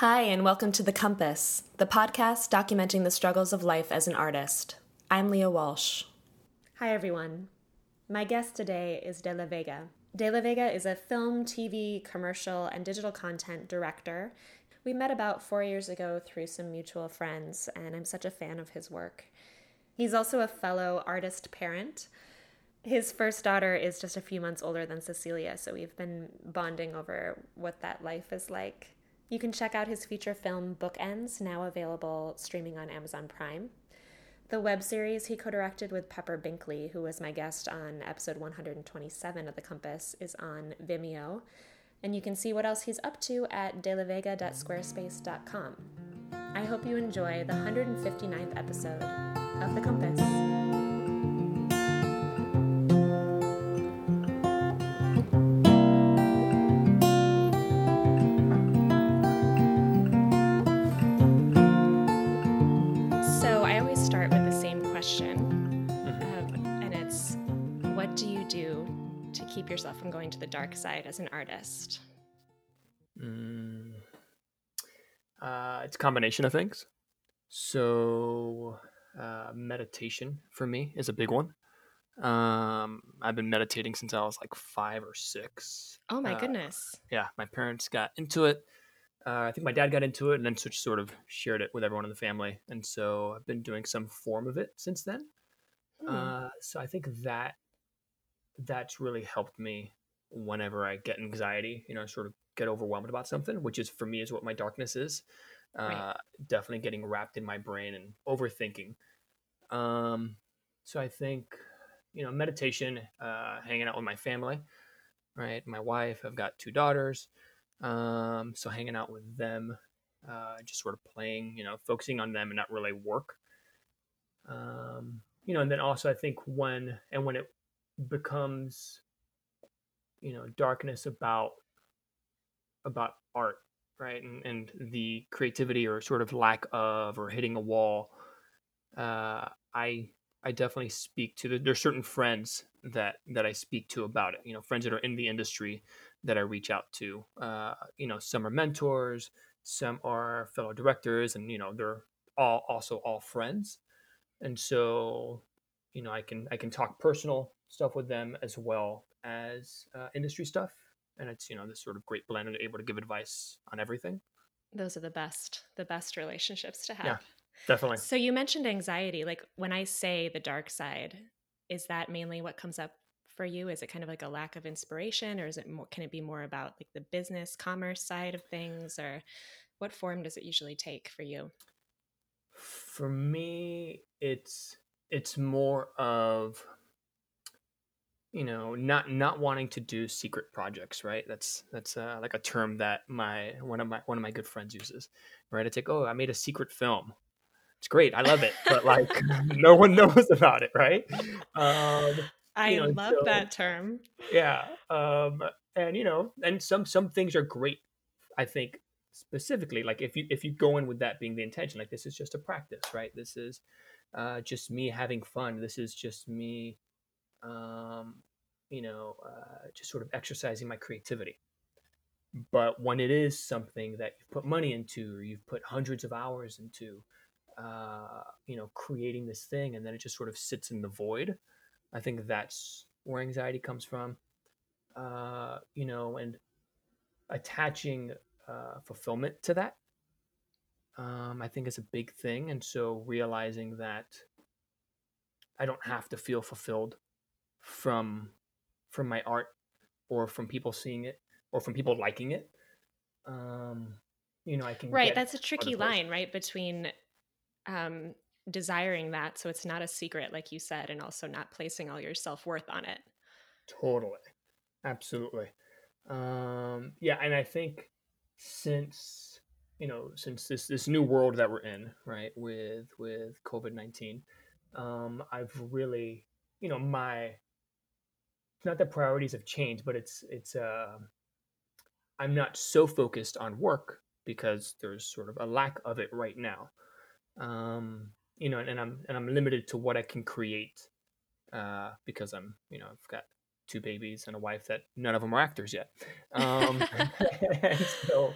Hi, and welcome to The Compass, the podcast documenting the struggles of life as an artist. I'm Leah Walsh. Hi, everyone. My guest today is De La Vega. De La Vega is a film, TV, commercial, and digital content director. We met about four years ago through some mutual friends, and I'm such a fan of his work. He's also a fellow artist parent. His first daughter is just a few months older than Cecilia, so we've been bonding over what that life is like. You can check out his feature film Bookends, now available streaming on Amazon Prime. The web series he co directed with Pepper Binkley, who was my guest on episode 127 of The Compass, is on Vimeo. And you can see what else he's up to at delavega.squarespace.com. I hope you enjoy the 159th episode of The Compass. Dark side as an artist? Mm, uh, it's a combination of things. So, uh, meditation for me is a big one. Um, I've been meditating since I was like five or six. Oh my uh, goodness! Yeah, my parents got into it. Uh, I think my dad got into it and then sort of shared it with everyone in the family, and so I've been doing some form of it since then. Hmm. Uh, so I think that that's really helped me whenever I get anxiety, you know, sort of get overwhelmed about something, which is for me is what my darkness is. Uh, right. Definitely getting wrapped in my brain and overthinking. Um, so I think, you know, meditation, uh, hanging out with my family, right? My wife, I've got two daughters. Um, so hanging out with them, uh, just sort of playing, you know, focusing on them and not really work. Um, you know, and then also I think when and when it becomes you know darkness about about art right? And, and the creativity or sort of lack of or hitting a wall. Uh i i definitely speak to the, there's certain friends that that i speak to about it you know friends that are in the industry that i reach out to. Uh you know some are mentors some are fellow directors and you know they're all also all friends. And so you know i can i can talk personal stuff with them as well as uh, industry stuff. And it's, you know, this sort of great blend and able to give advice on everything. Those are the best, the best relationships to have. Yeah, definitely. So you mentioned anxiety. Like when I say the dark side, is that mainly what comes up for you? Is it kind of like a lack of inspiration or is it more, can it be more about like the business commerce side of things or what form does it usually take for you? For me, it's, it's more of you know not not wanting to do secret projects right? That's that's uh, like a term that my one of my one of my good friends uses right? It's like oh i made a secret film. It's great i love it but like no one knows about it right? Um i you know, love so, that term. Yeah um and you know and some some things are great i think specifically like if you if you go in with that being the intention like this is just a practice right? This is uh just me having fun. This is just me um, you know, uh, just sort of exercising my creativity. But when it is something that you've put money into, or you've put hundreds of hours into, uh, you know, creating this thing, and then it just sort of sits in the void, I think that's where anxiety comes from. Uh, you know, and attaching uh, fulfillment to that, um, I think is a big thing. And so realizing that I don't have to feel fulfilled from from my art or from people seeing it or from people liking it. Um, you know, I can right. That's a tricky line, right, between um, desiring that, so it's not a secret, like you said, and also not placing all your self worth on it. Totally. Absolutely. Um, yeah, and I think since you know, since this this new world that we're in, right, with with COVID nineteen, um, I've really, you know, my not that priorities have changed, but it's it's uh, I'm not so focused on work because there's sort of a lack of it right now. Um, you know, and I'm and I'm limited to what I can create uh, because I'm, you know, I've got two babies and a wife that none of them are actors yet. Um, and so,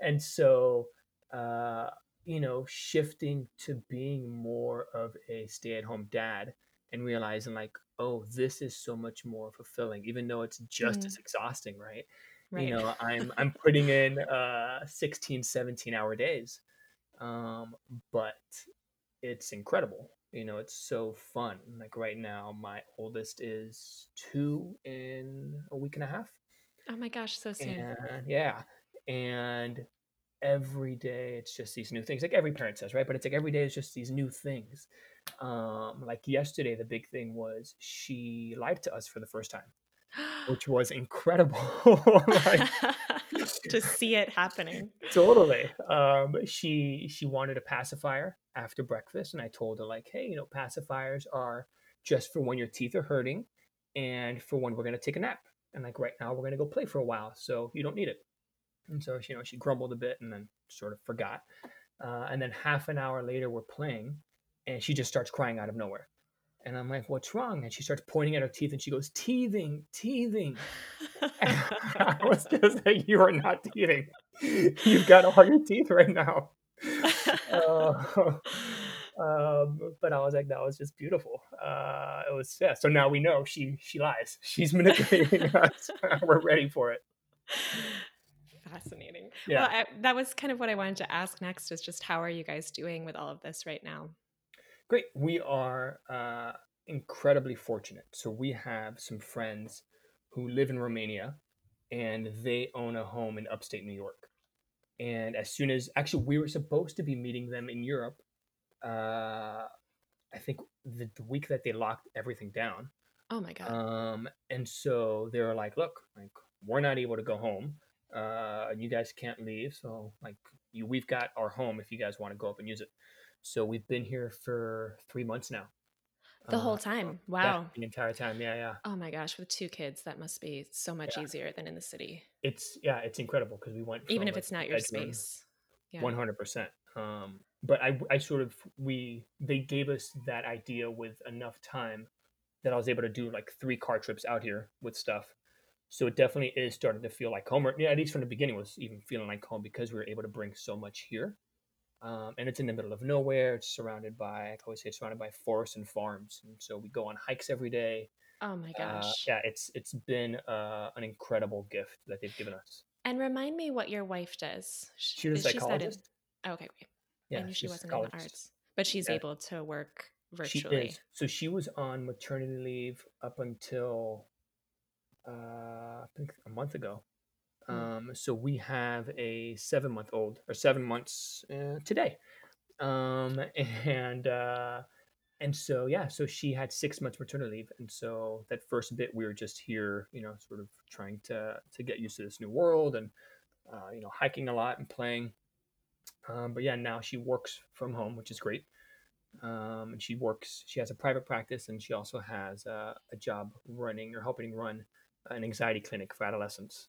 and so, uh, you know, shifting to being more of a stay-at-home dad and realizing like, oh, this is so much more fulfilling, even though it's just Mm. as exhausting, right? Right. You know, I'm I'm putting in uh 16, 17 hour days. Um, but it's incredible. You know, it's so fun. Like right now, my oldest is two in a week and a half. oh my gosh, so soon. And yeah. And every day it's just these new things. Like every parent says, right? But it's like every day is just these new things. Um, like yesterday, the big thing was she lied to us for the first time, which was incredible. like, to see it happening. totally um she she wanted a pacifier after breakfast and i told her like hey you know pacifiers are just for when your teeth are hurting and for when we're going to take a nap and like right now we're going to go play for a while so you don't need it and so you know she grumbled a bit and then sort of forgot uh, and then half an hour later we're playing and she just starts crying out of nowhere and i'm like what's wrong and she starts pointing at her teeth and she goes teething teething and I was just like, you are not teething. You've got all your teeth right now. Uh, um, but I was like, that was just beautiful. Uh, it was yeah. So now we know she she lies. She's manipulating us. We're ready for it. Fascinating. Yeah. Well, I, that was kind of what I wanted to ask next is just how are you guys doing with all of this right now? Great. We are uh, incredibly fortunate. So we have some friends who live in Romania, and they own a home in upstate New York. And as soon as actually we were supposed to be meeting them in Europe, uh, I think the, the week that they locked everything down. Oh my God. Um, and so they were like, "Look, like we're not able to go home. Uh, you guys can't leave. So like, you, we've got our home if you guys want to go up and use it." So we've been here for three months now. the whole Uh, time. Wow. the entire time. Yeah, yeah. Oh my gosh, with two kids, that must be so much Yeah. easier than in the city. It's yeah, it's incredible because we went Even if like, it's not your space. One hundred percent. Um, but I, I sort of we they gave us that idea with enough time that I was able to do like three car trips out here with stuff. So it definitely is starting to feel like home. Or yeah, at least from the beginning was even feeling like home because we were able to bring so much here. Um, and it's in the middle of nowhere. It's surrounded by I always say it's surrounded by forests and farms. And so we go on hikes every day. Oh my Uh, gosh. yeah, it's it's been uh, an incredible gift that they've given us. And remind me what your wife does. Sh- She's a she psychologist. Oh, okay, great. Yeah, I knew she wasn't in the arts, but she's Yeah. able to work She virtually. is. So she was on maternity leave up until uh, I think a month ago. Hmm. Um, so we have a seven month old or seven months uh, today. Um, and uh, and so yeah, so she had six months maternity leave, and so that first bit we were just here, you know, sort of trying to to get used to this new world and uh, you know hiking a lot and playing. Um, but yeah, now she works from home, which is great um, and she works she has a private practice and she also has uh, a job running or helping run an anxiety clinic for adolescents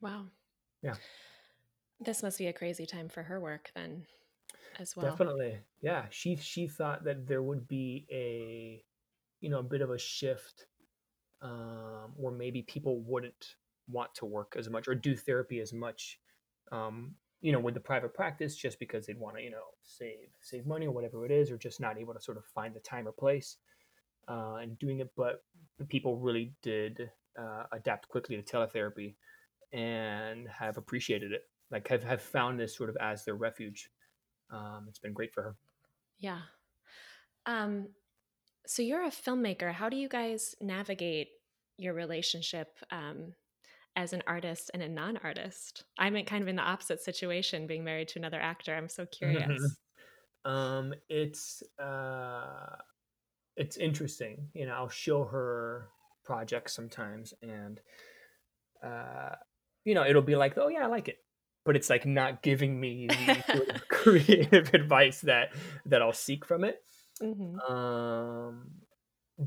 Wow. Yeah. This must be a crazy time for her work then as well. definitely yeah she she thought that there would be a you know a bit of a shift um, where maybe people wouldn't want to work as much or do therapy as much um, you know with the private practice just because they'd want to you know save save money or whatever it is or just not able to sort of find the time or place uh, and doing it but the people really did uh, adapt quickly to teletherapy and have appreciated it. Like have have found this sort of as their refuge. Um, it's been great for her. Yeah. Um, so you're a filmmaker. How do you guys navigate your relationship um, as an artist and a non-artist? I'm in kind of in the opposite situation, being married to another actor. I'm so curious. um, it's uh, it's interesting. You know, I'll show her projects sometimes, and uh, you know, it'll be like, oh yeah, I like it, but it's like not giving me the sort of creative advice that that I'll seek from it. Mm-hmm. Um,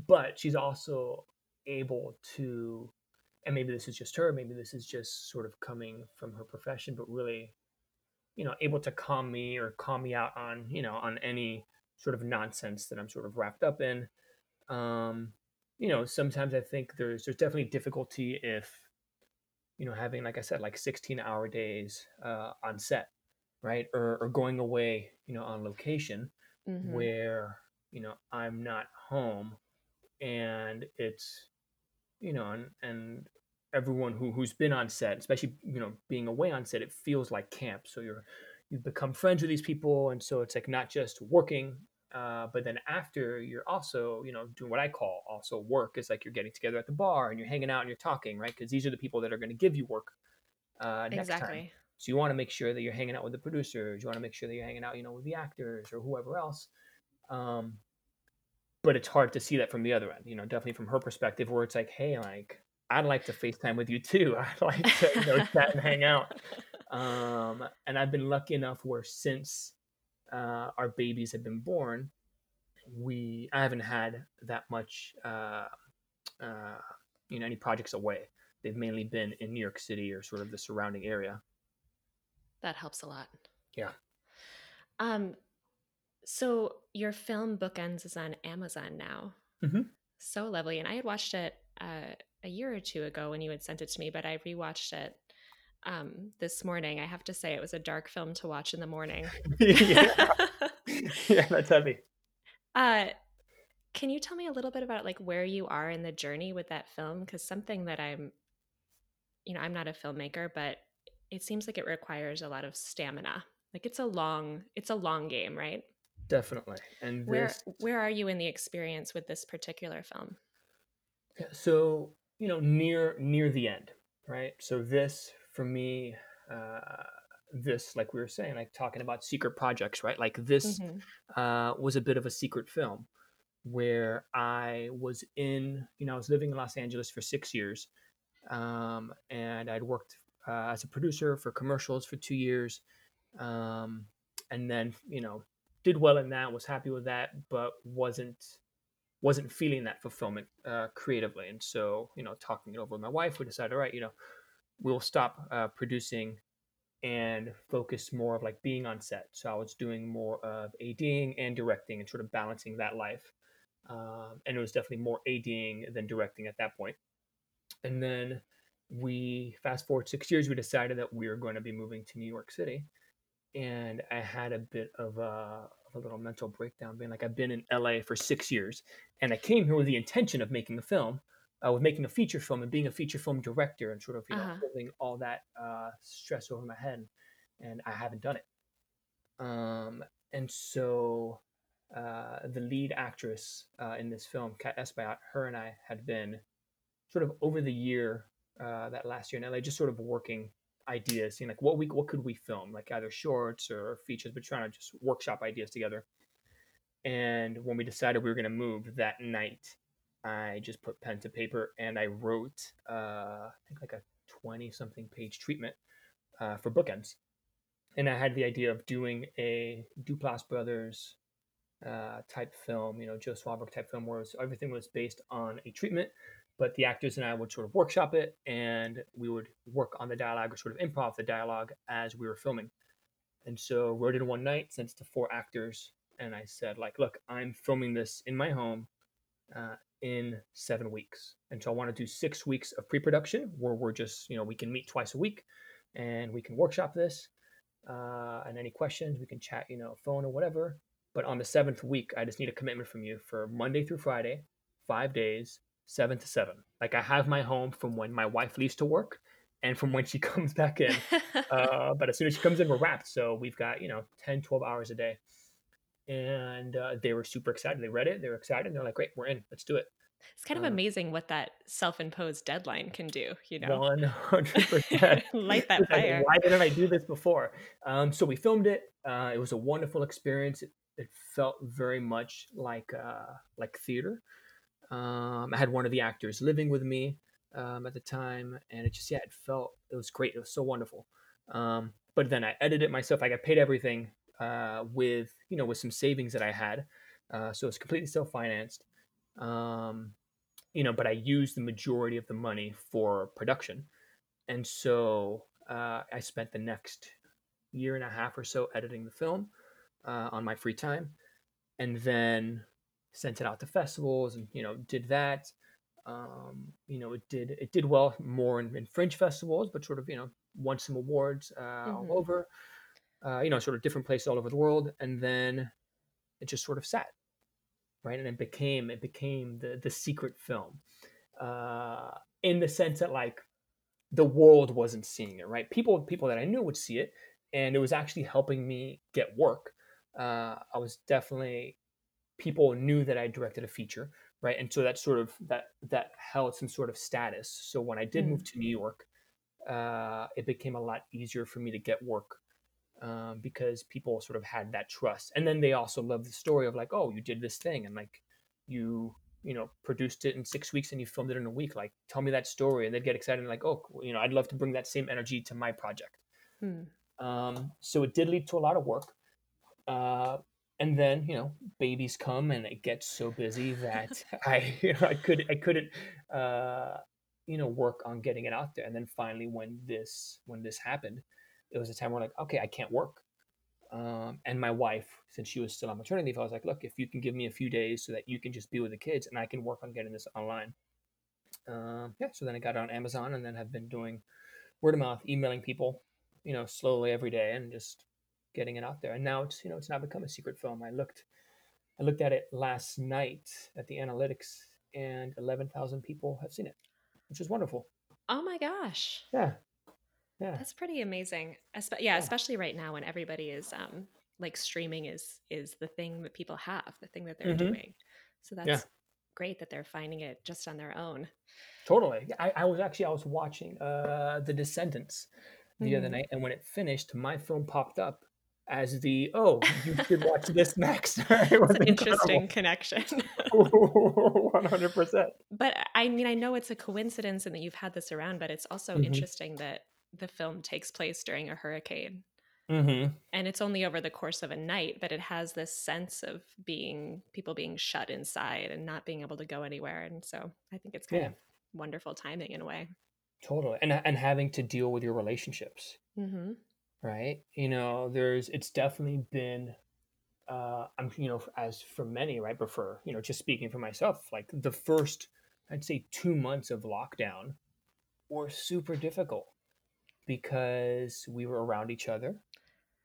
but she's also able to, and maybe this is just her, maybe this is just sort of coming from her profession, but really, you know, able to calm me or calm me out on, you know, on any sort of nonsense that I'm sort of wrapped up in. Um, you know, sometimes I think there's there's definitely difficulty if, you know, having like I said, like 16 hour days uh, on set, right, or or going away, you know, on location, Mhm. where you know I'm not home, and it's, you know, and and everyone who who's been on set, especially you know being away on set, it feels like camp. So you're you've become friends with these people, and so it's like not just working, uh, but then after you're also you know doing what I call also work. It's like you're getting together at the bar and you're hanging out and you're talking, right? Because these are the people that are going to give you work uh, next time. Exactly. So you want to make sure that you're hanging out with the producers. You want to make sure that you're hanging out, you know, with the actors or whoever else. Um, but it's hard to see that from the other end. You know, definitely from her perspective, where it's like, hey, like I'd like to FaceTime with you too. I'd like to you know, chat and hang out. Um, and I've been lucky enough where since uh, our babies have been born, we I haven't had that much, uh, uh, you know, any projects away. They've mainly been in New York City or sort of the surrounding area. That helps a lot. Yeah. Um, so your film Bookends is on Amazon now. Mhm. So lovely, and I had watched it uh, a year or two ago when you had sent it to me, but I rewatched it um, this morning. I have to say, it was a dark film to watch in the morning. yeah. yeah, that's heavy. Uh, can you tell me a little bit about like where you are in the journey with that film? Because something that I'm, you know, I'm not a filmmaker, but it seems like it requires a lot of stamina. Like it's a long, it's a long game, right? Definitely. And Where this, where are you in the experience with this particular film? So you know, near near the end, right? So this for me, uh, this like we were saying, like talking about secret projects, right? Like this Mhm. uh, was a bit of a secret film where I was in, you know, I was living in Los Angeles for six years, um, and I'd worked uh, as a producer for commercials for two years, um, and then you know did well in that, was happy with that, but wasn't wasn't feeling that fulfillment uh, creatively, and so you know, talking it over with my wife, we decided, all right, you know, we'll stop uh, producing and focus more of like being on set. So I was doing more of ADing and directing and sort of balancing that life. Um, and it was definitely more ADing than directing at that point. And then we fast forward six years, we decided that we were going to be moving to New York City. And I had a bit of a, of a little mental breakdown, being like, I've been in LA for six years, and I came here with the intention of making a film, uh, with making a feature film and being a feature film director, and sort of you know Uh-huh. holding all that uh, stress over my head, and I haven't done it. Um, and so uh, the lead actress uh, in this film, Kat Espaillat, her and I had been sort of over the year, uh, that last year in LA, just sort of working ideas, seeing like what we what could we film, like either shorts or features, but trying to just workshop ideas together. And when we decided we were going to move that night, I just put pen to paper and I wrote, uh, I think like a twenty something page treatment uh, for bookends. And I had the idea of doing a Duplass Brothers uh, type film, you know, Joe Swanberg type film, where was, everything was based on a treatment, but the actors and I would sort of workshop it, and we would work on the dialogue or sort of improv the dialogue as we were filming. And so wrote it one night, sent it to four actors, and I said, like, look, I'm filming this in my home uh, in seven weeks, and so I want to do six weeks of pre-production where we're just, you know, we can meet twice a week, and we can workshop this. Uh, and any questions, we can chat, you know, phone or whatever. But on the seventh week, I just need a commitment from you for Monday through Friday, five days, seven to seven. Like I have my home from when my wife leaves to work and from when she comes back in. uh, but as soon as she comes in, we're wrapped. So we've got, you know, 10, 12 hours a day. And uh, they were super excited. They read it. They were excited. and They're like, great, we're in. Let's do it. It's kind of Uh, amazing what that self-imposed deadline can do, you know. 100%. Light that It's like, fire. Why didn't I do this before? Um, so we filmed it. Uh, it was a wonderful experience. It, it felt very much like uh, like theater. Um, I had one of the actors living with me um, at the time, and it just yeah, it felt it was great. It was so wonderful. Um, but then I edited it myself. I got paid everything uh, with you know with some savings that I had, uh, so it's completely self financed. Um, you know, but I used the majority of the money for production, and so uh, I spent the next year and a half or so editing the film uh, on my free time, and then sent it out to festivals and you know did that. Um, you know, it did it did well more in, in fringe festivals, but sort of you know won some awards uh, Mhm. all over. Uh, you know, sort of different places all over the world, and then it just sort of sat, right? And it became it became the the secret film, uh, in the sense that like the world wasn't seeing it, right? People people that I knew would see it, and it was actually helping me get work. Uh, I was definitely people knew that I directed a feature, right? And so that sort of that that held some sort of status. So when I did move to New York, uh, it became a lot easier for me to get work um, because people sort of had that trust. And then they also loved the story of like, oh, you did this thing, and like you you know produced it in six weeks and you filmed it in a week. Like, tell me that story, and they'd get excited and like, oh, you know, I'd love to bring that same energy to my project. Hmm. Um, so it did lead to a lot of work. Uh, and then you know babies come and it gets so busy that I you know I could I couldn't uh, you know work on getting it out there. And then finally when this when this happened, it was a time where like okay I can't work. Um, and my wife, since she was still on maternity leave, I was like, look, if you can give me a few days so that you can just be with the kids and I can work on getting this online. Um, yeah, so then I got on Amazon and then have been doing word of mouth, emailing people, you know, slowly every day and just getting it out there. And now it's you know it's now become a secret film. I looked I looked at it last night at the analytics and 11,000 people have seen it, which is wonderful. Oh my gosh. Yeah. Yeah. That's pretty amazing. Espe- yeah, especially right now when everybody is um like streaming is is the thing that people have, the thing that they're Mhm. doing. So that's Yeah. great that they're finding it just on their own. Totally. I, I was actually I was watching uh The Descendants the other Mhm. night and when it finished, my film popped up as the oh, you should watch this next. it was It's an interesting connection. 100%. but I mean, I know it's a coincidence and that you've had this around, but it's also Mhm. interesting that the film takes place during a hurricane. Mhm. And it's only over the course of a night, but it has this sense of being people being shut inside and not being able to go anywhere. And so I think it's kind Yeah. of wonderful timing in a way. Totally. And and having to deal with your relationships. Mm-hmm. right you know there's it's definitely been uh i'm you know as for many right but for you know just speaking for myself like the first i'd say two months of lockdown were super difficult because we were around each other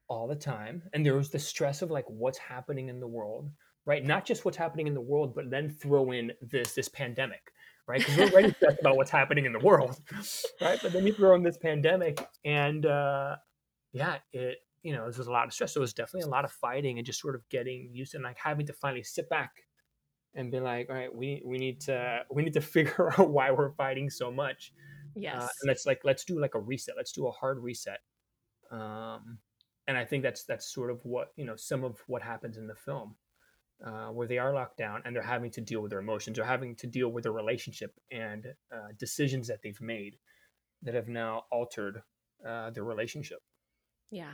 all the time and there was the stress of like what's happening in the world right not just what's happening in the world but then throw in this this pandemic right because we're already stressed about what's happening in the world right but then you throw in this pandemic and uh yeah, it you know, this was a lot of stress. So it was definitely a lot of fighting and just sort of getting used to and like having to finally sit back and be like, all right, we we need to we need to figure out why we're fighting so much. Yes. Uh, and let's like let's do like a reset. Let's do a hard reset. Um and I think that's that's sort of what, you know, some of what happens in the film. Uh, where they are locked down and they're having to deal with their emotions, they're having to deal with their relationship and uh, decisions that they've made that have now altered uh, their relationship. Yeah.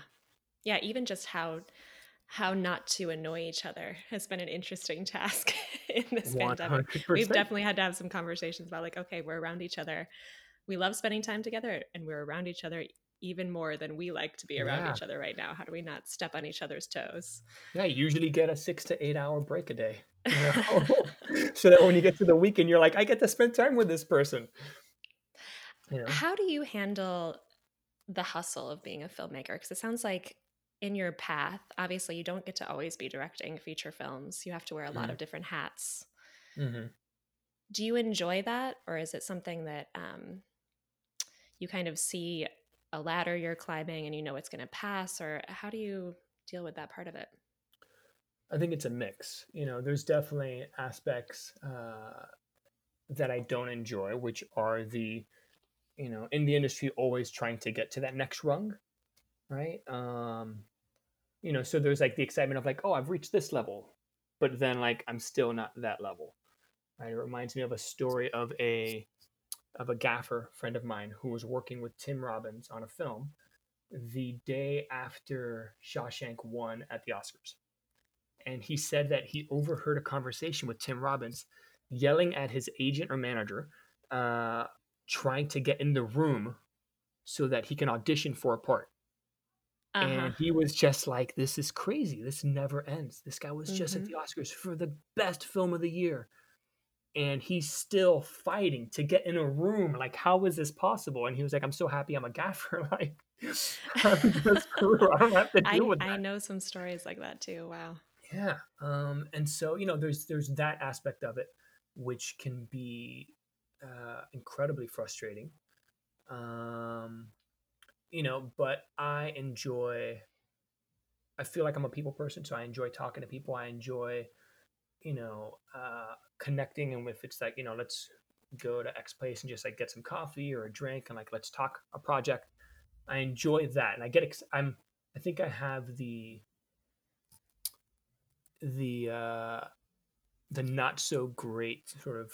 Yeah, even just how how not to annoy each other has been an interesting task in this pandemic. 100%. We've definitely had to have some conversations about like, okay, we're around each other. We love spending time together and we're around each other even more than we like to be around Yeah. each other right now. How do we not step on each other's toes? Yeah, you usually get a six to eight hour break a day. you know? so that when you get to the weekend, you're like, I get to spend time with this person. You know? How do you handle the hustle of being a filmmaker? Because it sounds like in your path, obviously, you don't get to always be directing feature films. You have to wear a lot Mhm. of different hats. Mhm. do you enjoy that or is it something that um, you kind of see a ladder you're climbing and you know it's going to pass or how do you deal with that part of it? I think it's a mix. You know there's definitely aspects uh, that i don't enjoy which are the you know in the industry always trying to get to that next rung right? Um you know so there's like the excitement of like oh i've reached this level but then like i'm still not that level right? It reminds me of a story of a of a gaffer friend of mine who was working with tim robbins on a film the day after shawshank won at the oscars and he said that he overheard a conversation with tim robbins yelling at his agent or manager uh, trying to get in the room so that he can audition for a part uh-huh. And he was just like, This is crazy. This never ends. This guy was mm-hmm. just at mm-hmm. the Oscars for the best film of the year. And he's still fighting to get in a room. Like, how is this possible? And he was like, I'm so happy I'm a gaffer. like, I'm just crew. I don't have to deal I, with that. I know some stories like that too. Wow. Yeah. Um, and so, you know, there's there's that aspect of it which can be uh, incredibly frustrating. Um, you know, but I enjoy. I feel like I'm a people person, so I enjoy talking to people. I enjoy, you know, uh, connecting, and if it's like, you know, let's go to X place and just like get some coffee or a drink, and like let's talk a project. I enjoy that, and I get. Ex- I'm. I think I have the. The uh, the not so great sort of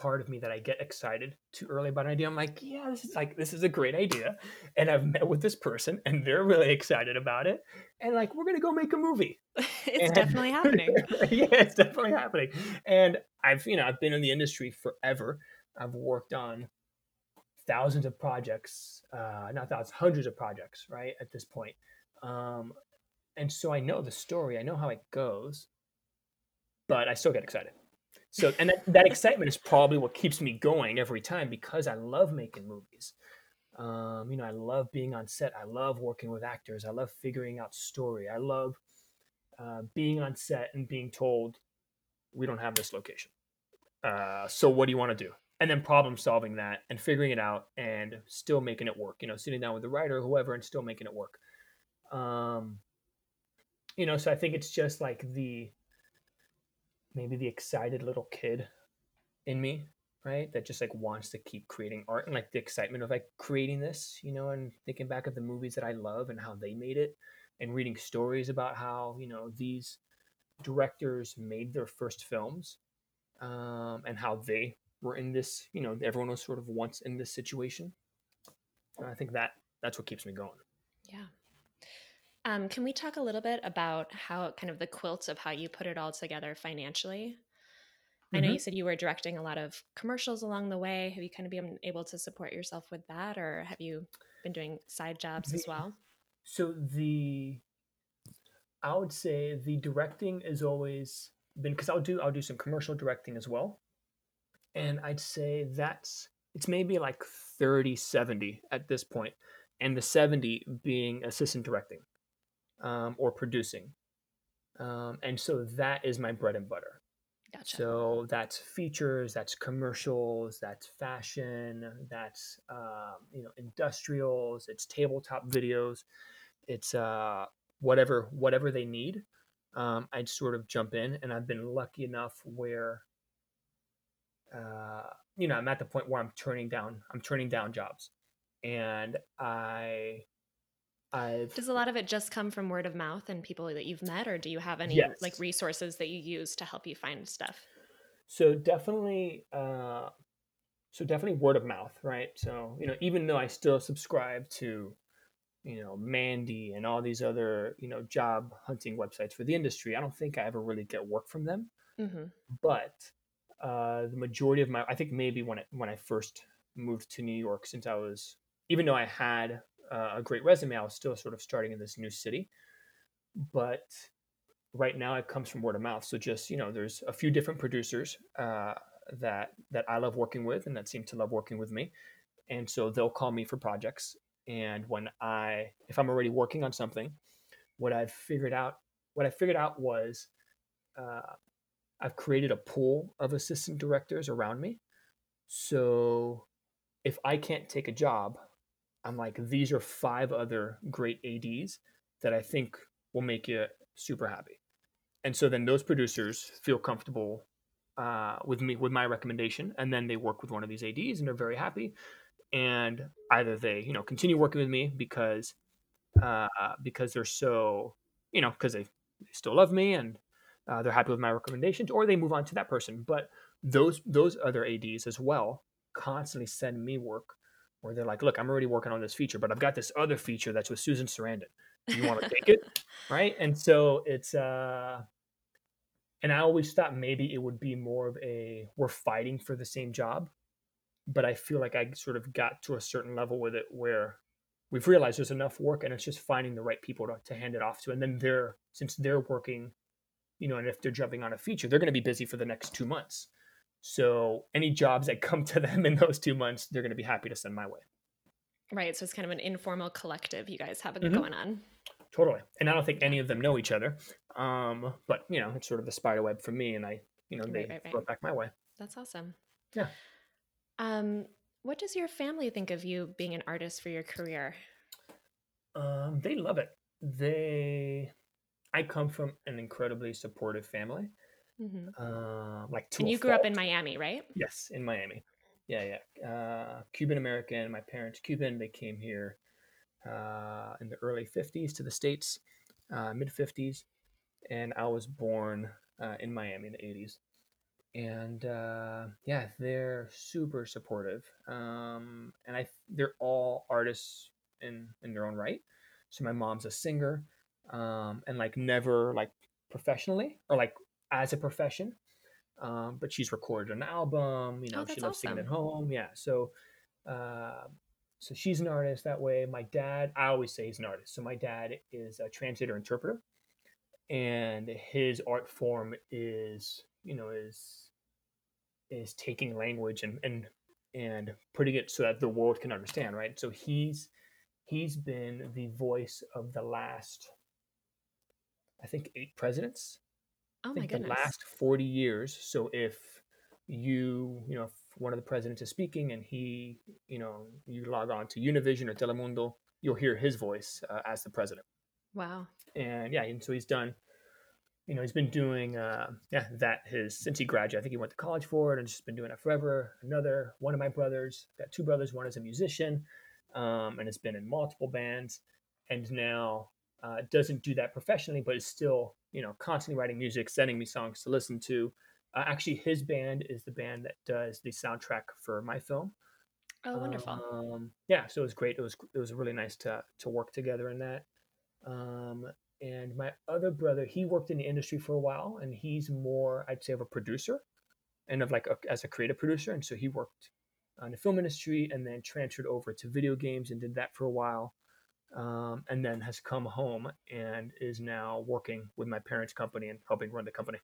part of me that I get excited too early about an idea. I'm like, yeah, this is like this is a great idea, and I've met with this person, and they're really excited about it, and like we're gonna go make a movie. it's and, definitely happening. yeah, it's definitely happening. And I've you know I've been in the industry forever. I've worked on thousands of projects, uh, not thousands, hundreds of projects, right at this point. Um, and so I know the story. I know how it goes, but I still get excited. So, and that, that excitement is probably what keeps me going every time because I love making movies. Um, you know, I love being on set. I love working with actors. I love figuring out story. I love uh, being on set and being told, we don't have this location. Uh, so what do you want to do? And then problem solving that and figuring it out and still making it work. You know, sitting down with the writer whoever and still making it work. Um, you know, so I think it's just like the maybe the excited little kid in me right that just like wants to keep creating art and like the excitement of like creating this you know and thinking back of the movies that i love and how they made it and reading stories about how you know these directors made their first films um, and how they were in this you know everyone was sort of once in this situation and i think that that's what keeps me going yeah um, can we talk a little bit about how kind of the quilts of how you put it all together financially? Mm-hmm. I know you mm-hmm. said you were directing a lot of commercials along the way. Have you kind of been able to support yourself with that, or have you been doing side jobs as well? So the, I would say the directing is always been because I'll do I'll do some commercial directing as well, and I'd say that's it's maybe like 30 70 at this point and the 70 being assistant directing um, or producing. Um, and so that is my bread and butter. Gotcha. So that's features, that's commercials, that's fashion, that's um, you know industrials, it's tabletop videos, it's uh, whatever whatever they need. Um, I'd sort of jump in, and I've been lucky enough where uh, you know I'm at the point where I'm turning down I'm turning down jobs, and I I've Does a lot of it just come from word of mouth and people that you've met, or do you have any yes. like resources that you use to help you find stuff? So definitely, uh, so definitely word of mouth, right? So you know, even though I still subscribe to, you know, Mandy and all these other you know job hunting websites for the industry, I don't think I ever really get work from them. Mm-hmm. But uh, the majority of my, I think maybe when it, when I first moved to New York, since I was, even though I had uh, a great resume, I was still sort of starting in this new city. But right now, it comes from word of mouth. So just you know, there's a few different producers uh, that that I love working with, and that seem to love working with me. And so they'll call me for projects. And when I, if I'm already working on something, what I've figured out, what I figured out was, uh, I've created a pool of assistant directors around me. So if I can't take a job, I'm like, these are five other great ADs that I think will make you super happy. And so then those producers feel comfortable uh, with me with my recommendation, and then they work with one of these ads, and they're very happy. And either they, you know, continue working with me because uh, because they're so, you know, because they, they still love me and uh, they're happy with my recommendations, or they move on to that person. But those those other ads as well constantly send me work where they're like, "Look, I'm already working on this feature, but I've got this other feature that's with Susan Sarandon. Do you want to take it?" Right? And so it's uh and I always thought maybe it would be more of a we're fighting for the same job, but I feel like I sort of got to a certain level with it where we've realized there's enough work and it's just finding the right people to, to hand it off to. And then they're since they're working, you know, and if they're jumping on a feature, they're going to be busy for the next two months. So any jobs that come to them in those two months, they're going to be happy to send my way. Right. So it's kind of an informal collective you guys have mm-hmm. going on. Totally. And I don't think any of them know each other. Um, but you know, it's sort of the spider web for me and I, you know, they right, right, right. throw it back my way. That's awesome. Yeah. Um, what does your family think of you being an artist for your career? Um, they love it. They I come from an incredibly supportive family. Mm-hmm. Uh, like and you grew fault. up in Miami, right? Yes, in Miami. Yeah, yeah. Uh, Cuban American. My parents Cuban. They came here uh, in the early 50s to the States, uh, mid 50s. And I was born uh, in Miami in the 80s. And uh, yeah, they're super supportive. Um, and I, they're all artists in, in their own right. So my mom's a singer um, and like never like professionally or like as a profession. Um, but she's recorded an album, you know, oh, she loves awesome. singing at home. Yeah. So, uh, so she's an artist that way. My dad, I always say he's an artist. So my dad is a translator interpreter, and his art form is, you know, is is taking language and and and putting it so that the world can understand, right? So he's he's been the voice of the last, I think, eight presidents. Oh my goodness! The last forty years. So if you you know if one of the presidents is speaking and he you know you log on to univision or telemundo you'll hear his voice uh, as the president wow and yeah and so he's done you know he's been doing uh, yeah that his since he graduated i think he went to college for it and just been doing it forever another one of my brothers got two brothers one is a musician um, and has been in multiple bands and now uh, doesn't do that professionally but is still you know constantly writing music sending me songs to listen to uh, actually, his band is the band that does the soundtrack for my film. Oh, wonderful! Um, yeah, so it was great. It was it was really nice to to work together in that. Um, and my other brother, he worked in the industry for a while, and he's more, I'd say, of a producer, and of like a, as a creative producer. And so he worked on the film industry, and then transferred over to video games and did that for a while. Um, and then has come home and is now working with my parents' company and helping run the company.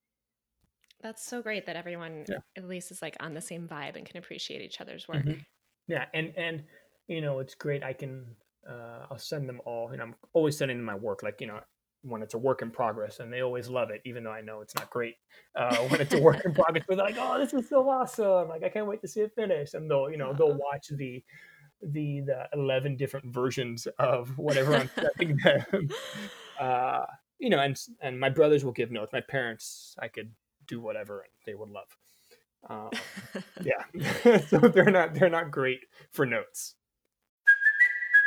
That's so great that everyone yeah. at least is like on the same vibe and can appreciate each other's work. Mm-hmm. Yeah, and and you know it's great. I can uh, I'll send them all, and I'm always sending them my work. Like you know when it's a work in progress, and they always love it, even though I know it's not great. Uh, when it's a work in progress, they're like, "Oh, this is so awesome! Like I can't wait to see it finish." And they'll you know they'll watch the the the 11 different versions of whatever I'm sending them. Uh, you know, and and my brothers will give notes. My parents, I could do whatever and they would love. Um, yeah, so they're not they're not great for notes.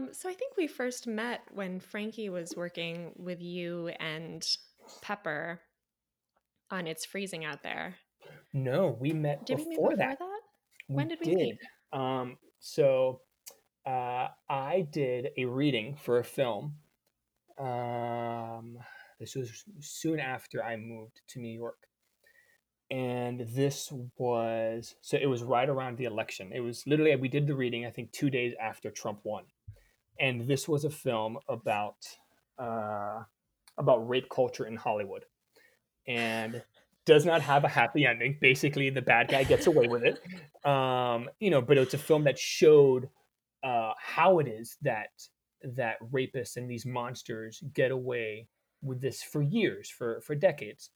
Um, so I think we first met when Frankie was working with you and Pepper on It's Freezing Out There. No, we met did before, we meet before that. that. When we did we did. meet? Um, so uh, I did a reading for a film. Um, this was soon after I moved to New York. and this was so it was right around the election. It was literally we did the reading I think two days after Trump won, and this was a film about uh, about rape culture in Hollywood, and does not have a happy ending. Basically, the bad guy gets away with it. Um, you know, but it's a film that showed uh, how it is that that rapists and these monsters get away with this for years, for for decades.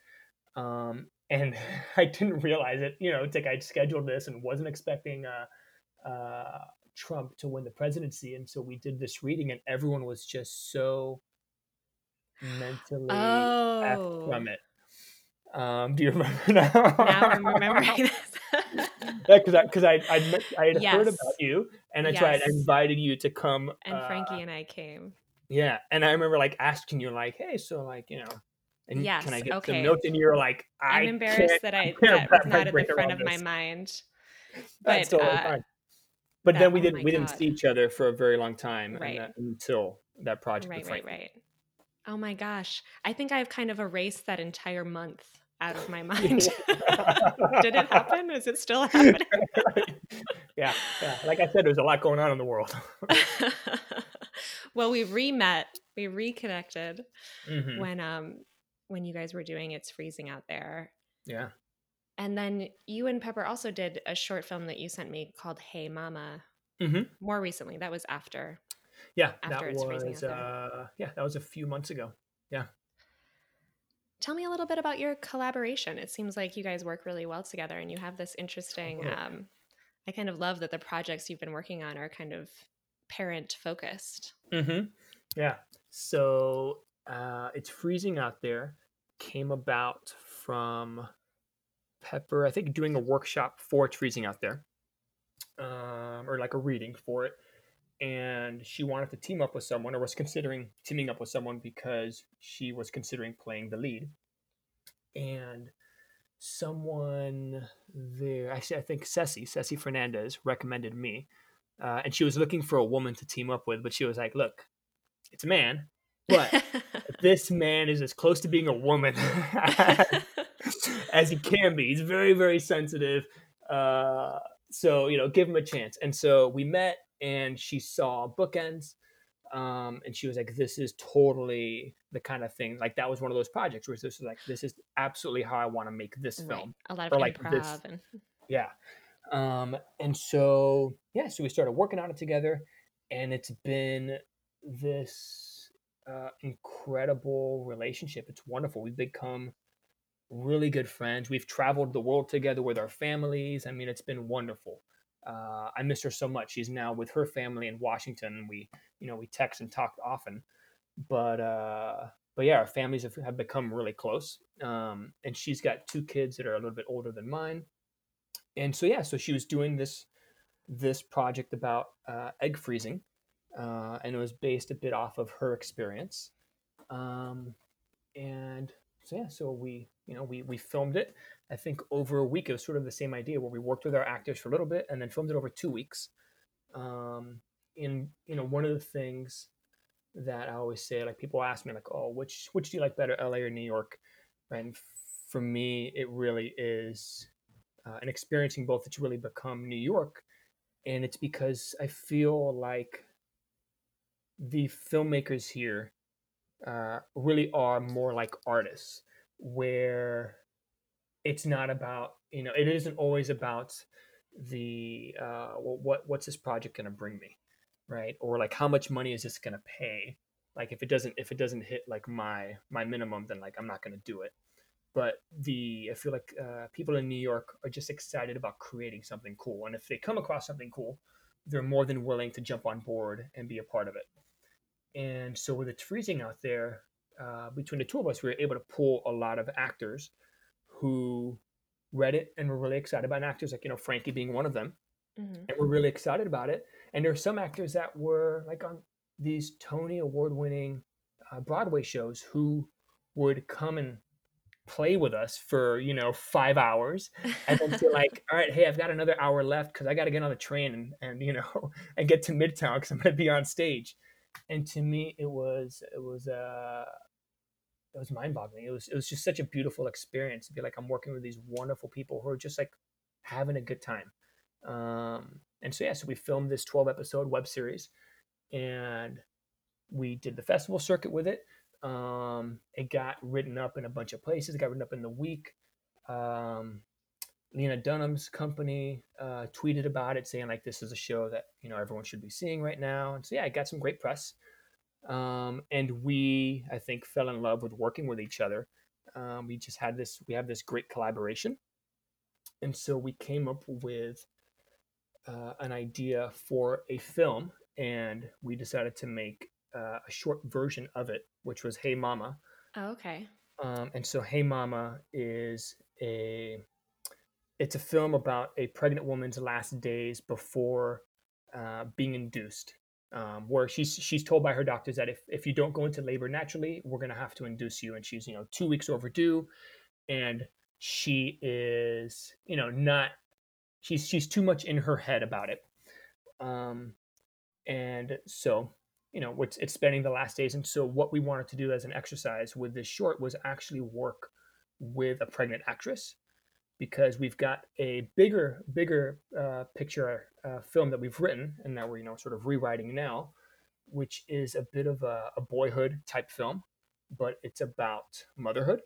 Um, and I didn't realize it. You know, it's like I'd scheduled this and wasn't expecting uh, uh, Trump to win the presidency, and so we did this reading, and everyone was just so mentally oh. from it. Um, do you remember now? now I'm remembering this. yeah, because I because I I, I had yes. heard about you, and that's yes. why I invited you to come. And uh, Frankie and I came. Yeah, and I remember like asking you, like, "Hey, so like, you know, and yes, can I get okay. some notes?" And you're like, I "I'm embarrassed that I that was not at the front of my mind." But, That's totally uh, fine. But that, then we didn't oh we God. didn't see each other for a very long time, right. that, until that project. Right, right, right. Oh my gosh, I think I've kind of erased that entire month out of my mind. Did it happen? Is it still happening? yeah, yeah. Like I said, there's a lot going on in the world. well, we re-met, we reconnected mm-hmm. when um when you guys were doing It's Freezing Out There. Yeah. And then you and Pepper also did a short film that you sent me called Hey Mama. Mm-hmm. More recently, that was after. Yeah, after that it's freezing was uh, yeah, that was a few months ago. Yeah. Tell me a little bit about your collaboration. It seems like you guys work really well together and you have this interesting um, I kind of love that the projects you've been working on are kind of parent focused. Mm-hmm. Yeah. So uh, it's freezing out there came about from Pepper, I think, doing a workshop for freezing out there, um, or like a reading for it. And she wanted to team up with someone, or was considering teaming up with someone because she was considering playing the lead. And someone there, actually, I think Ceci, Ceci Fernandez, recommended me. Uh, and she was looking for a woman to team up with, but she was like, look, it's a man, but this man is as close to being a woman as he can be. He's very, very sensitive. Uh, so, you know, give him a chance. And so we met and she saw bookends. Um, and she was like, this is totally the kind of thing. Like that was one of those projects where this was like, this is absolutely how I want to make this right. film. A lot of or like improv this. and Yeah. Um, and so, yeah, so we started working on it together and it's been this uh, incredible relationship. It's wonderful. We've become really good friends. We've traveled the world together with our families. I mean, it's been wonderful. Uh, I miss her so much. She's now with her family in Washington. We, you know, we text and talk often, but uh, but yeah, our families have, have become really close. Um, and she's got two kids that are a little bit older than mine. And so yeah, so she was doing this this project about uh, egg freezing, uh, and it was based a bit off of her experience. Um, and so yeah, so we you know we we filmed it. I think over a week. It was sort of the same idea where we worked with our actors for a little bit and then filmed it over two weeks. Um, in you know one of the things that I always say, like people ask me like, oh, which which do you like better, LA or New York? And for me, it really is uh, and experiencing both. It's really become New York, and it's because I feel like the filmmakers here uh, really are more like artists, where it's not about you know it isn't always about the uh, what what's this project going to bring me, right? Or like how much money is this going to pay? Like if it doesn't if it doesn't hit like my my minimum, then like I'm not going to do it. But the I feel like uh, people in New York are just excited about creating something cool, and if they come across something cool, they're more than willing to jump on board and be a part of it. And so with it freezing out there, uh, between the two of us, we were able to pull a lot of actors who read it and were really excited about it. actors like you know Frankie being one of them, mm-hmm. and we're really excited about it. And there are some actors that were like on these Tony Award-winning uh, Broadway shows who would come and play with us for you know five hours and then feel like all right hey i've got another hour left because i got to get on the train and, and you know and get to midtown because i'm going to be on stage and to me it was it was uh it was mind boggling. It was it was just such a beautiful experience to be like I'm working with these wonderful people who are just like having a good time. Um, and so yeah, so we filmed this 12 episode web series, and we did the festival circuit with it. Um, it got written up in a bunch of places. It got written up in the week. Um, Lena Dunham's company uh, tweeted about it, saying like this is a show that you know everyone should be seeing right now. And so yeah, it got some great press. Um, and we, I think, fell in love with working with each other. Um, we just had this, we have this great collaboration, and so we came up with uh, an idea for a film, and we decided to make uh, a short version of it, which was Hey Mama. Oh, okay. Um, and so Hey Mama is a it's a film about a pregnant woman's last days before uh, being induced, um, where she's she's told by her doctors that if if you don't go into labor naturally, we're gonna have to induce you, and she's you know two weeks overdue, and she is you know not she's she's too much in her head about it, um, and so you know it's it's spending the last days, and so what we wanted to do as an exercise with this short was actually work with a pregnant actress because we've got a bigger bigger uh, picture uh, film that we've written and that we're you know sort of rewriting now which is a bit of a, a, boyhood type film but it's about motherhood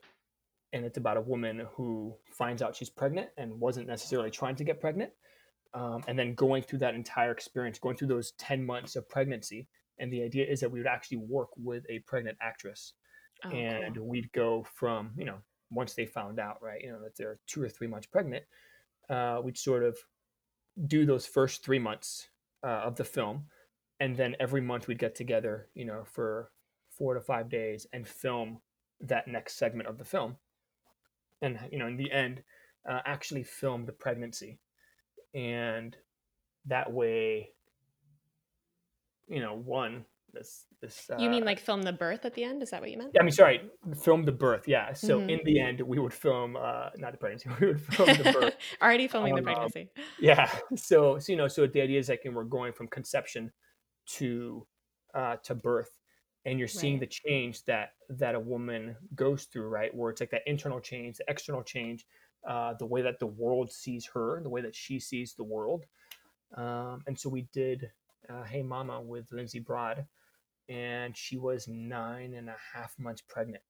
and it's about a woman who finds out she's pregnant and wasn't necessarily trying to get pregnant um, and then going through that entire experience going through those 10 months of pregnancy and the idea is that we would actually work with a pregnant actress oh, and cool. we'd go from you know once they found out, right, you know, that they're two or three months pregnant, uh, we'd sort of do those first three months uh, of the film, and then every month we'd get together, you know, for four to five days and film that next segment of the film, and you know, in the end, uh, actually film the pregnancy, and that way, you know, one this this. Uh, you mean uh, like film the birth at the end? Is that what you meant? I mean, sorry, film the birth. Yeah. So mm-hmm. in the end, we would film uh, not the pregnancy. We would film the birth. Already filming um, the um, pregnancy. yeah. So so you know so the idea is like and we're going from conception to uh, to birth, and you're seeing right. the change that that a woman goes through, right? Where it's like that internal change, the external change, uh, the way that the world sees her, the way that she sees the world. Um, and so we did uh, Hey Mama with Lindsay Broad, and she was nine and a half months pregnant.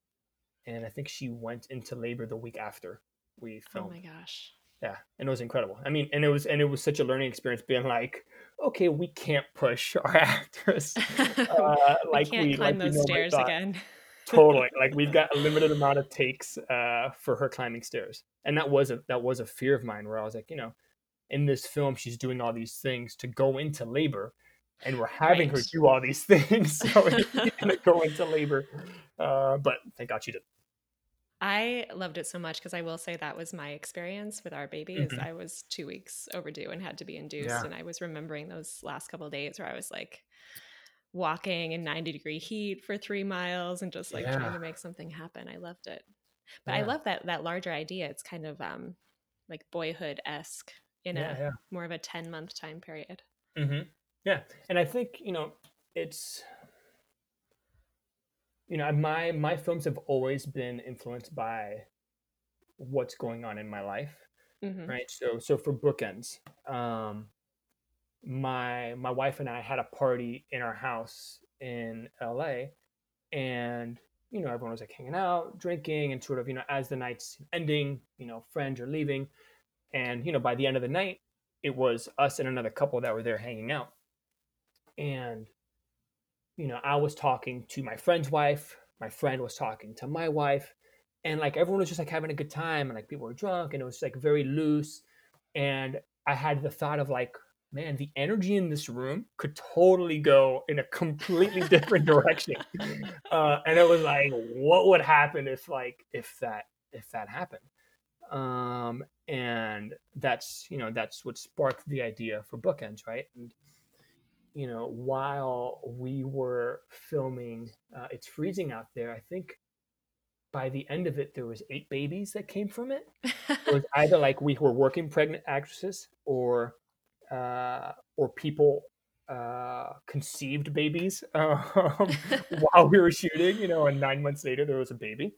And I think she went into labor the week after we filmed. Oh my gosh. Yeah, and it was incredible. I mean, and it was and it was such a learning experience being like, okay, we can't push our actress uh, like we can't we climb like those stairs again. totally, like we've got a limited amount of takes uh, for her climbing stairs, and that was a that was a fear of mine where I was like, you know, in this film she's doing all these things to go into labor, and we're having right. her do all these things. So she's gonna go into labor. Uh, but thank God she did. I loved it so much because I will say that was my experience with our baby. Is mm-hmm. I was two weeks overdue and had to be induced, yeah. and I was remembering those last couple days where I was like walking in 90 degree heat for three miles and just like yeah. trying to make something happen. I loved it, but yeah. I love that that larger idea. It's kind of um like boyhood esque in a more of a 10 month time period. Mm-hmm. Yeah, and I think you know it's you know my my films have always been influenced by what's going on in my life, mm-hmm. right? So so for bookends, um, my my wife and I had a party in our house in LA, and you know everyone was like hanging out, drinking, and sort of you know as the night's ending, you know friends are leaving, and you know by the end of the night, it was us and another couple that were there hanging out and you know i was talking to my friend's wife my friend was talking to my wife and like everyone was just like having a good time and like people were drunk and it was like very loose and i had the thought of like man the energy in this room could totally go in a completely different direction. Uh, and it was like what would happen if like if that if that happened? Um and that's you know that's what sparked the idea for bookends right? And you know, while we were filming, uh, it's freezing out there. I think by the end of it, there was eight babies that came from it. it was either like we were working pregnant actresses, or uh, or people uh, conceived babies um, while we were shooting. You know, and nine months later there was a baby,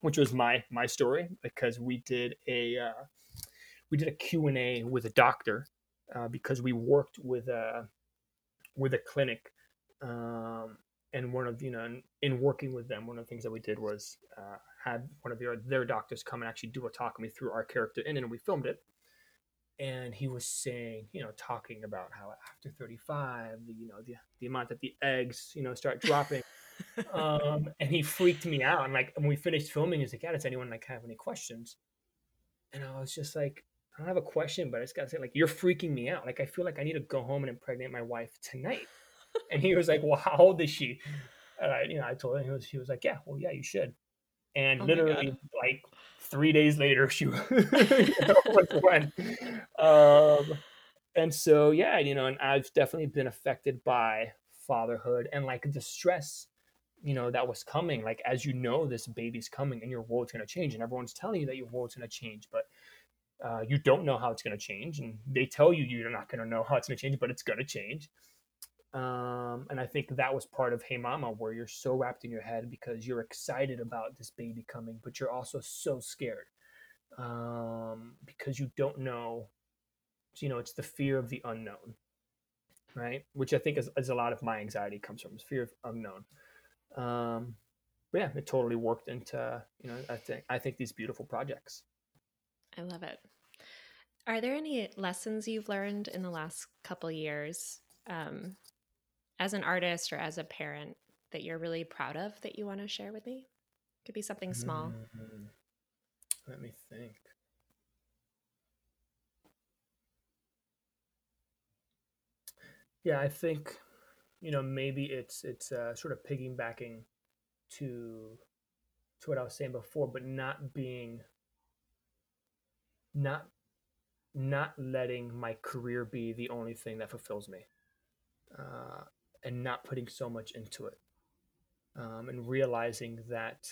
which was my my story because we did a uh, we did a Q and A with a doctor uh, because we worked with a with a clinic. Um, and one of you know in, in, working with them one of the things that we did was uh, had one of their their doctors come and actually do a talk with me through our character in and we filmed it. And he was saying you know talking about how after 35 the, you know the, the amount that the eggs you know start dropping. Um, and he freaked me out. And like when we finished filming he's like yeah does anyone like have any questions? And i was just like i don't have a question but i just gotta say like you're freaking me out. Like i feel like i need to go home and impregnate my wife tonight. And he was like well how old is she? And i you know i told him he was he was like yeah well yeah you should. And oh literally like three days later she went um and so yeah you know and i've definitely been affected by fatherhood and like the stress you know that was coming. Like as you know this baby's coming and your world's going to change and everyone's telling you that your world's going to change but uh, you don't know how it's going to change and they tell you you're not going to know how it's going to change but it's going to change um, and I think that was part of Hey Mama, where you're so wrapped in your head because you're excited about this baby coming, but you're also so scared um, because you don't know. You know, it's the fear of the unknown, right? Which I think is, is a lot of my anxiety comes from, is fear of unknown. Um, but yeah, it totally worked into you know. I think I think these beautiful projects. I love it. Are there any lessons you've learned in the last couple years um, as an artist or as a parent that you're really proud of that you want to share with me? Could be something small. Mm-hmm. Let me think. Yeah, I think you know maybe it's it's uh, sort of piggybacking to to what I was saying before, but not being not not letting my career be the only thing that fulfills me. Uh, and not putting so much into it um, and realizing that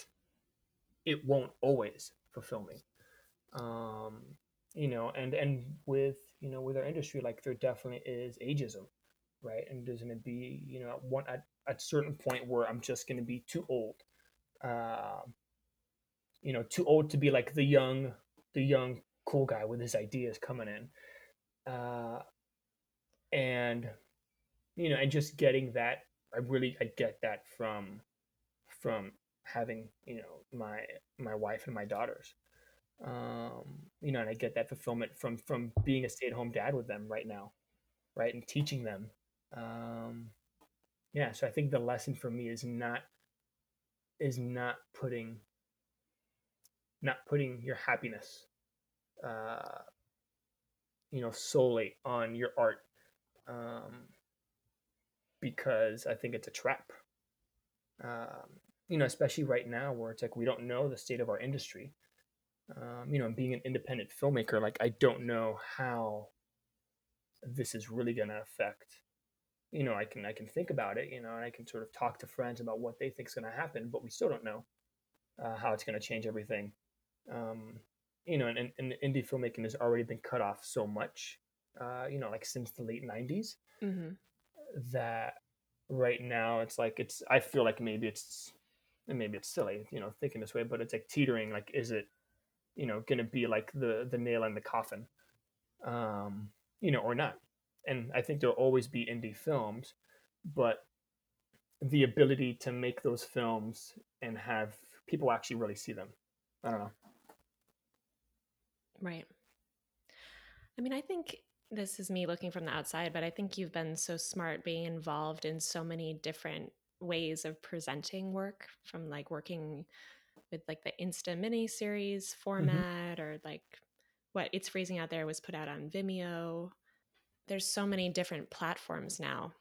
it won't always fulfill me um, you know and and with you know with our industry like there definitely is ageism right and there's going to be you know at one at, at a certain point where i'm just going to be too old uh, you know too old to be like the young the young cool guy with his ideas coming in. Uh, and you know, and just getting that, I really I get that from from having you know my my wife and my daughters. Um you know and i get that fulfillment from from being a stay-at-home dad with them right now right and teaching them. Um yeah so i think the lesson for me is not is not putting not putting your happiness uh you know solely on your art um because I think it's a trap. Um, you know, especially right now where it's like we don't know the state of our industry. Um, you know, being an independent filmmaker, like I don't know how this is really going to affect. You know, I can I can think about it. You know, and I can sort of talk to friends about what they think is going to happen, but we still don't know uh, how it's going to change everything. Um, you know, and, and, indie filmmaking has already been cut off so much. Uh, you know, like since the late '90s. Mm-hmm that right now it's like it's I feel like maybe it's maybe it's silly, you know, thinking this way, but it's like teetering. Like, is it, you know, going to be like the the nail in the coffin, um, you know, or not? And I think there'll always be indie films, but the ability to make those films and have people actually really see them, I don't know. Right. I mean, I think this is me looking from the outside, but I think you've been so smart being involved in so many different ways of presenting work from like working with like the Insta mini series mm-hmm. format mm-hmm. or like what It's Freezing Out There was put out on Vimeo. There's so many different platforms now.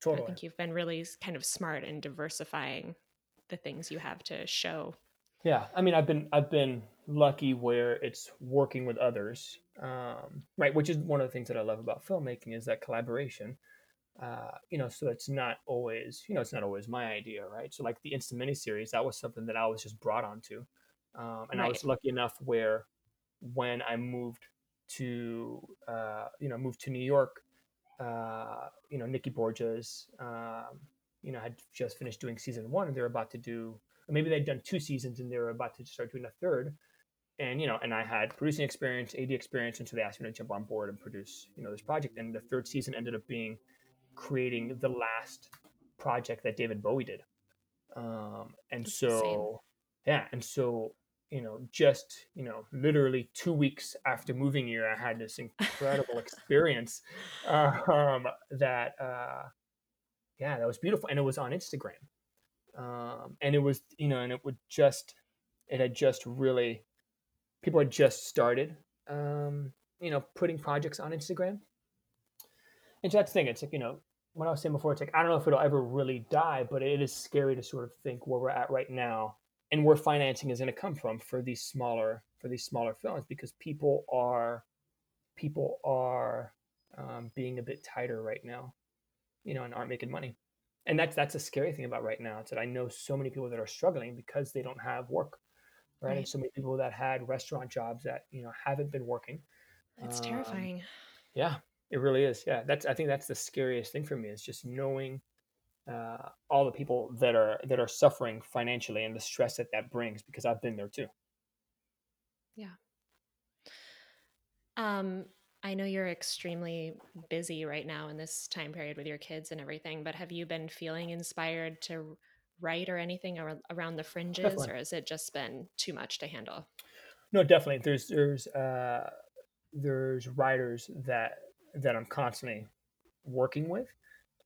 Totally. I think you've been really kind of smart in diversifying the things you have to show. Yeah, I mean, I've been I've been lucky where it's working with others, um, right? Which is one of the things that I love about filmmaking is that collaboration. Uh, you know, so it's not always, you know, it's not always my idea, right? So like the instant miniseries, that was something that I was just brought onto, um, and right. I was lucky enough where when I moved to, uh, you know, moved to New York, uh, you know, Nikki Borges, um, you know, had just finished doing season one and they're about to do, or maybe they'd done two seasons and they were about to start doing a third. And, you know, and I had producing experience, AD experience. And so they asked me to jump on board and produce, you know, this project. And the third season ended up being creating the last project that David Bowie did. Um, and That's so, insane. yeah. And so, you know, just, you know, literally two weeks after moving here, I had this incredible experience um, that, uh, yeah, that was beautiful. And it was on Instagram. Um, and it was, you know, and it would just, it had just really, people had just started, um, you know, putting projects on Instagram. And so that's the thing. It's like, you know, when I was saying before, it's like, I don't know if it'll ever really die, but it is scary to sort of think where we're at right now and where financing is going to come from for these smaller, for these smaller films, because people are, people are um, being a bit tighter right now, you know, and aren't making money. And that's, that's a scary thing about right now. It's that I know so many people that are struggling because they don't have work. Right. And so many people that had restaurant jobs that, you know, haven't been working. It's Um, terrifying. yeah, it really is. Yeah, that's I think that's the scariest thing for me is just knowing uh, all the people that are that are suffering financially and the stress that that brings because I've been there too. Yeah. Um, I know you're extremely busy right now in this time period with your kids and everything, but have you been feeling inspired to write or anything ar- around the fringes, Definitely. or has it just been too much to handle? No, definitely. There's there's uh, there's writers that that I'm constantly working with,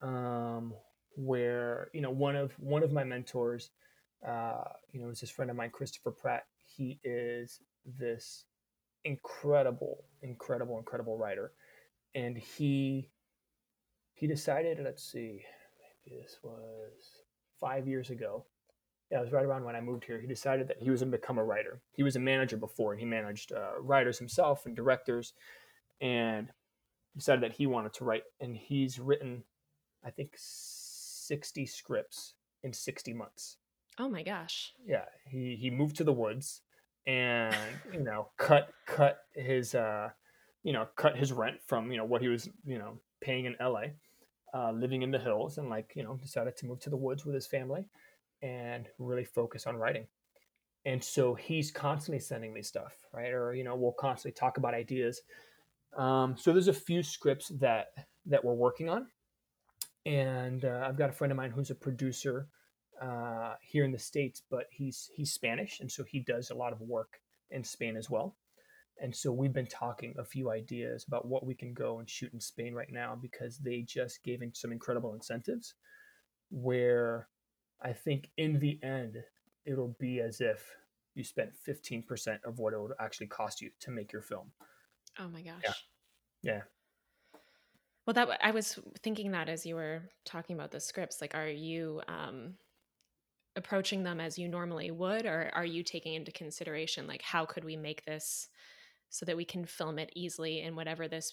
um, where you know one of one of my mentors, uh, you know, is this friend of mine, Christopher Pratt. He is this incredible, incredible, incredible writer, and he he decided. Let's see, maybe this was five years ago yeah, it was right around when I moved here. He decided that he was going to become a writer. He was a manager before, and he managed uh, writers himself and directors, and decided that he wanted to write. And he's written, I think, sixty scripts in sixty months. Oh my gosh. Yeah, he he moved to the woods, and you know, cut cut his uh, you know, cut his rent from you know what he was you know paying in L.A. Uh, living in the hills, and like you know, decided to move to the woods with his family and really focus on writing. And so he's constantly sending me stuff, right? Or you know, we'll constantly talk about ideas. Um, so there's a few scripts that that we're working on, and uh, I've got a friend of mine who's a producer uh, here in the states, but he's he's Spanish, and so he does a lot of work in Spain as well. And so we've been talking a few ideas about what we can go and shoot in Spain right now because they just gave in some incredible incentives where I think in the end, it'll be as if you spent 15% of what it would actually cost you to make your film. Oh my gosh. Yeah. Yeah. Well, that I was thinking that as you were talking about the scripts, like, are you um, approaching them as you normally would, or are you taking into consideration like how could we make this so that we can film it easily in whatever this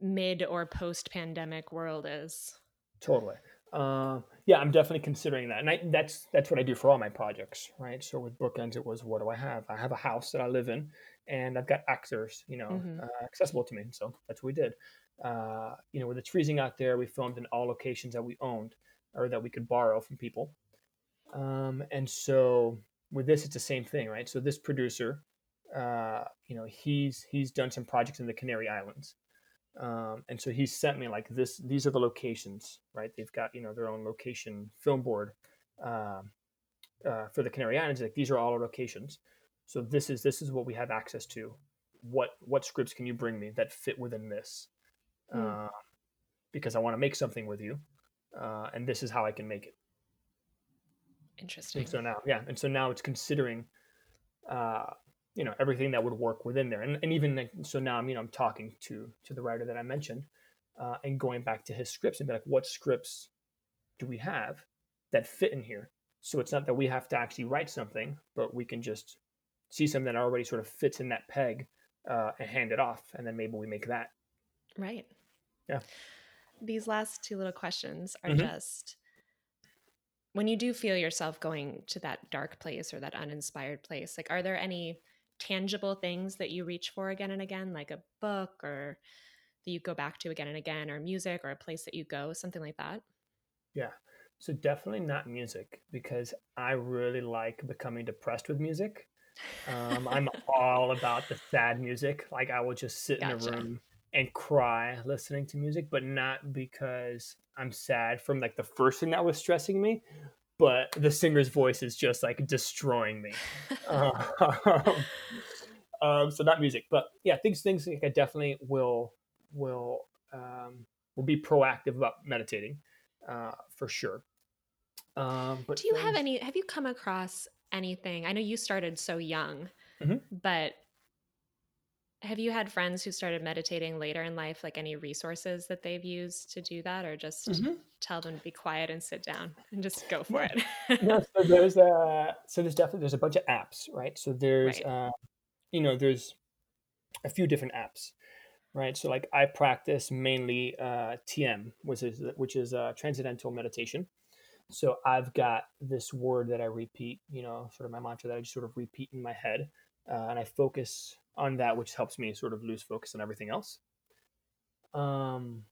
mid or post pandemic world is? Totally. Uh, yeah, I'm definitely considering that, and I, that's that's what I do for all my projects, right? So with Bookends, it was what do I have? I have a house that I live in, and I've got actors, you know, Mhm. uh, accessible to me. So that's what we did. Uh, you know, with it's freezing out there, we filmed in all locations that we owned or that we could borrow from people. Um, and so with this, it's the same thing, right? So this producer, uh, you know, he's he's done some projects in the Canary Islands. Um, and so he sent me like this these are the locations right they've got you know their own location film board um, uh, for the canary islands like these are all our locations so this is this is what we have access to what what scripts can you bring me that fit within this Hmm. uh, because i want to make something with you uh, and this is how i can make it Interesting. and so now yeah and so now it's considering uh, you know everything that would work within there and, and even like, so now i'm you know i'm talking to to the writer that i mentioned uh, and going back to his scripts and be like what scripts do we have that fit in here so it's not that we have to actually write something but we can just see something that already sort of fits in that peg uh, and hand it off and then maybe we make that Right. Yeah. These last two little questions are Mhm. just when you do feel yourself going to that dark place or that uninspired place, like are there any tangible things that you reach for again and again, like a book or that you go back to again and again, or music, or a place that you go, something like that? Yeah. So definitely not music because I really like becoming depressed with music. Um, I'm all about the sad music. Like I will just sit gotcha. in a room and cry listening to music, but not because I'm sad from like the first thing that was stressing me, but the singer's voice is just like destroying me. um, um, so not music, but yeah, things things like I definitely will will um, will be proactive about meditating uh, for sure. Um, but do you things... have any? Have you come across anything? I know you started so young, mm-hmm. but have you had friends who started meditating later in life? Like any resources that they've used to do that, or just mm-hmm. tell them to be quiet and sit down and just go for it? no, so there's so there's definitely there's a bunch of apps, right? So there's right. Uh, you know there's a few different apps right? So like I practice mainly uh, TM, which is which is uh, transcendental meditation. So I've got this word that I repeat, you know, sort of my mantra that I just sort of repeat in my head, uh, and I focus on that, which helps me sort of lose focus on everything else. Um,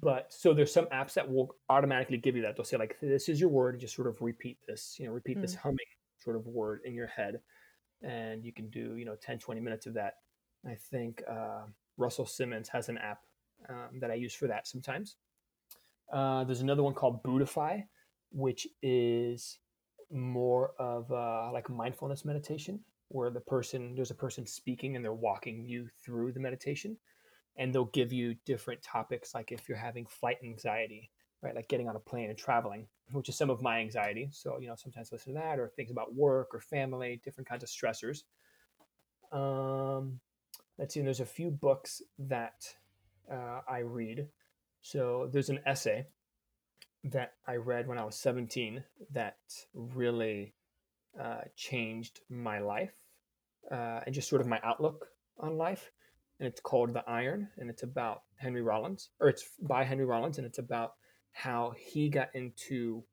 but so there's some apps that will automatically give you that. They'll say like, "This is your word," and just sort of repeat this, you know, repeat mm. this humming sort of word in your head, and you can do you know 10, 20 minutes of that. I think uh, Russell Simmons has an app um, that I use for that sometimes. Uh, there's another one called Buddhify, which is more of uh, like mindfulness meditation, where the person there's a person speaking and they're walking you through the meditation, and they'll give you different topics, like if you're having flight anxiety, right, like getting on a plane and traveling, which is some of my anxiety. So you know sometimes listen to that, or things about work or family, different kinds of stressors. Um, let's see, there's a few books that uh, I read. So there's an essay that I read when I was 17 that really uh, changed my life uh, and just sort of my outlook on life. And it's called The Iron, and it's about Henry Rollins, or it's by Henry Rollins, and it's about how he got into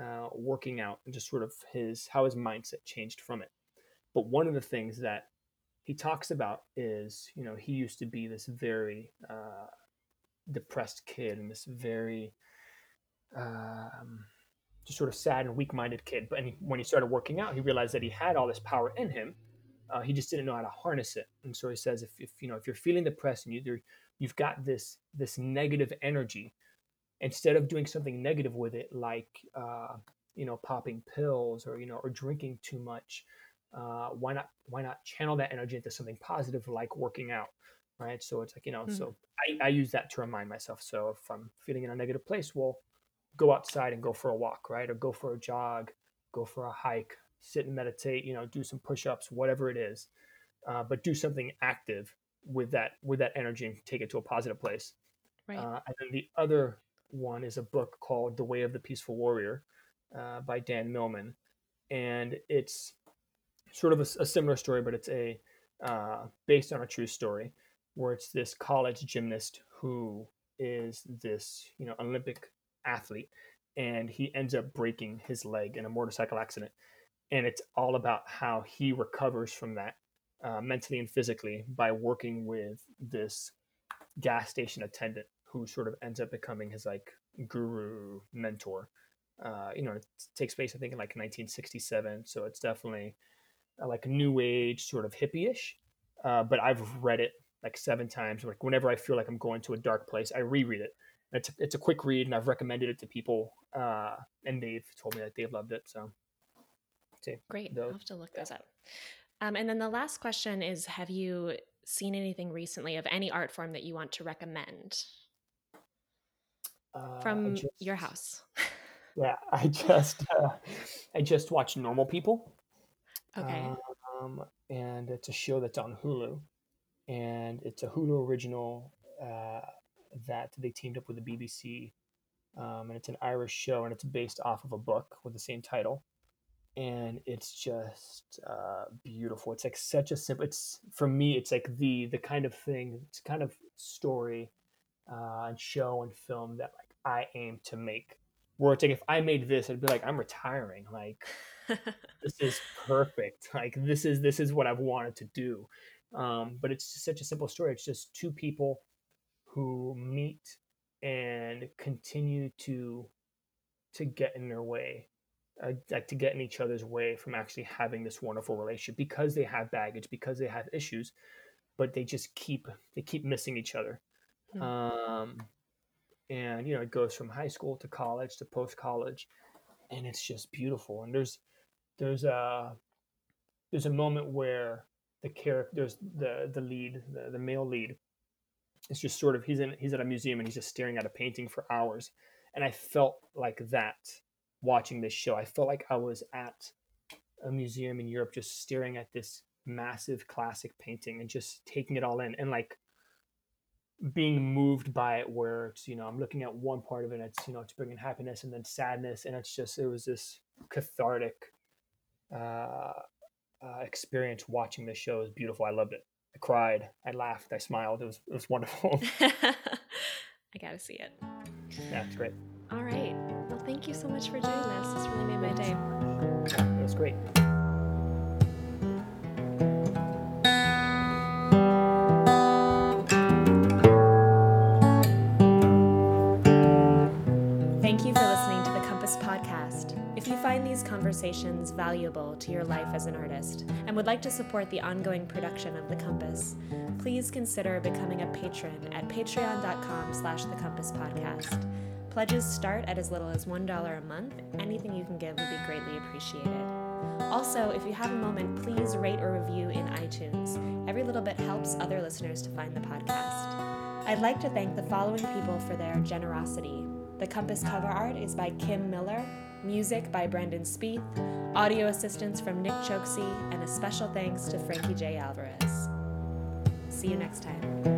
uh, working out and just sort of his how his mindset changed from it. But one of the things that he talks about is you know he used to be this very uh, depressed kid and this very um, just sort of sad and weak-minded kid but when he started working out he realized that he had all this power in him uh, he just didn't know how to harness it and so he says if, if you know if you're feeling depressed and you you've got this this negative energy instead of doing something negative with it like uh, you know popping pills or you know or drinking too much uh, why not why not channel that energy into something positive like working out right so it's like you know mm-hmm. so I, I use that to remind myself so if i'm feeling in a negative place well go outside and go for a walk right? Or go for a jog go for a hike sit and meditate you know do some push-ups whatever it is uh, but do something active with that with that energy and take it to a positive place. Right. Uh, and then the other one is a book called the way of the peaceful warrior uh, by dan millman. And it's sort of a, a similar story, but it's a uh, based on a true story where it's this college gymnast who is this you know Olympic athlete, and he ends up breaking his leg in a motorcycle accident, and it's all about how he recovers from that uh, mentally and physically by working with this gas station attendant who sort of ends up becoming his like guru mentor. Uh, you know, it takes place I think in like 1967, so it's definitely uh, like new age sort of hippie-ish. Uh, but I've read it like seven times. Like whenever I feel like I'm going to a dark place, I reread it. It's a, it's a quick read, and I've recommended it to people, uh, and they've told me that they've loved it. So, great. Those. I'll have to look those up. Um, and then the last question is: Have you seen anything recently of any art form that you want to recommend uh, from just, your house? yeah, I just uh, I just watched Normal People. Okay. Um, and it's a show that's on Hulu, and it's a Hulu original uh, that they teamed up with the BBC, um, and it's an Irish show, and it's based off of a book with the same title, and it's just uh, beautiful. It's like such a simple. It's for me, it's like the the kind of thing, it's kind of story uh, and show and film that like I aim to make. Where it's like if I made this, I'd be like, I'm retiring. Like this is perfect. Like this is this is what I've wanted to do. Um, but it's just such a simple story. It's just two people who meet and continue to to get in their way uh, like to get in each other's way from actually having this wonderful relationship because they have baggage because they have issues but they just keep they keep missing each other Hmm. um and you know it goes from high school to college to post college and it's just beautiful and there's there's a there's a moment where the character there's the the lead the, the male lead it's just sort of he's in he's at a museum and he's just staring at a painting for hours. And i felt like that watching this show. I felt like i was at a museum in europe just staring at this massive classic painting and just taking it all in and like being moved by it where it's you know i'm looking at one part of it it's you know it's bringing happiness and then sadness and it's just it was this cathartic uh, uh experience watching this show. Was beautiful. I loved it i cried i laughed i smiled it was it was wonderful I gotta see it. yeah it's great All right. Well, thank you so much for doing this. This really made my day. it was great these conversations valuable to your life as an artist and would like to support the ongoing production of The Compass, please consider becoming a patron at patreon.com slash the compass podcast. Pledges start at as little as $1 a month. Anything you can give would be greatly appreciated. Also, if you have a moment, please rate or review in iTunes. Every little bit helps other listeners to find the podcast. I'd like to thank the following people for their generosity. The Compass cover art is by Kim Miller, music by Brendan Spieth, audio assistance from Nick Choksi, and a special thanks to Frankie J. Alvarez. See you next time.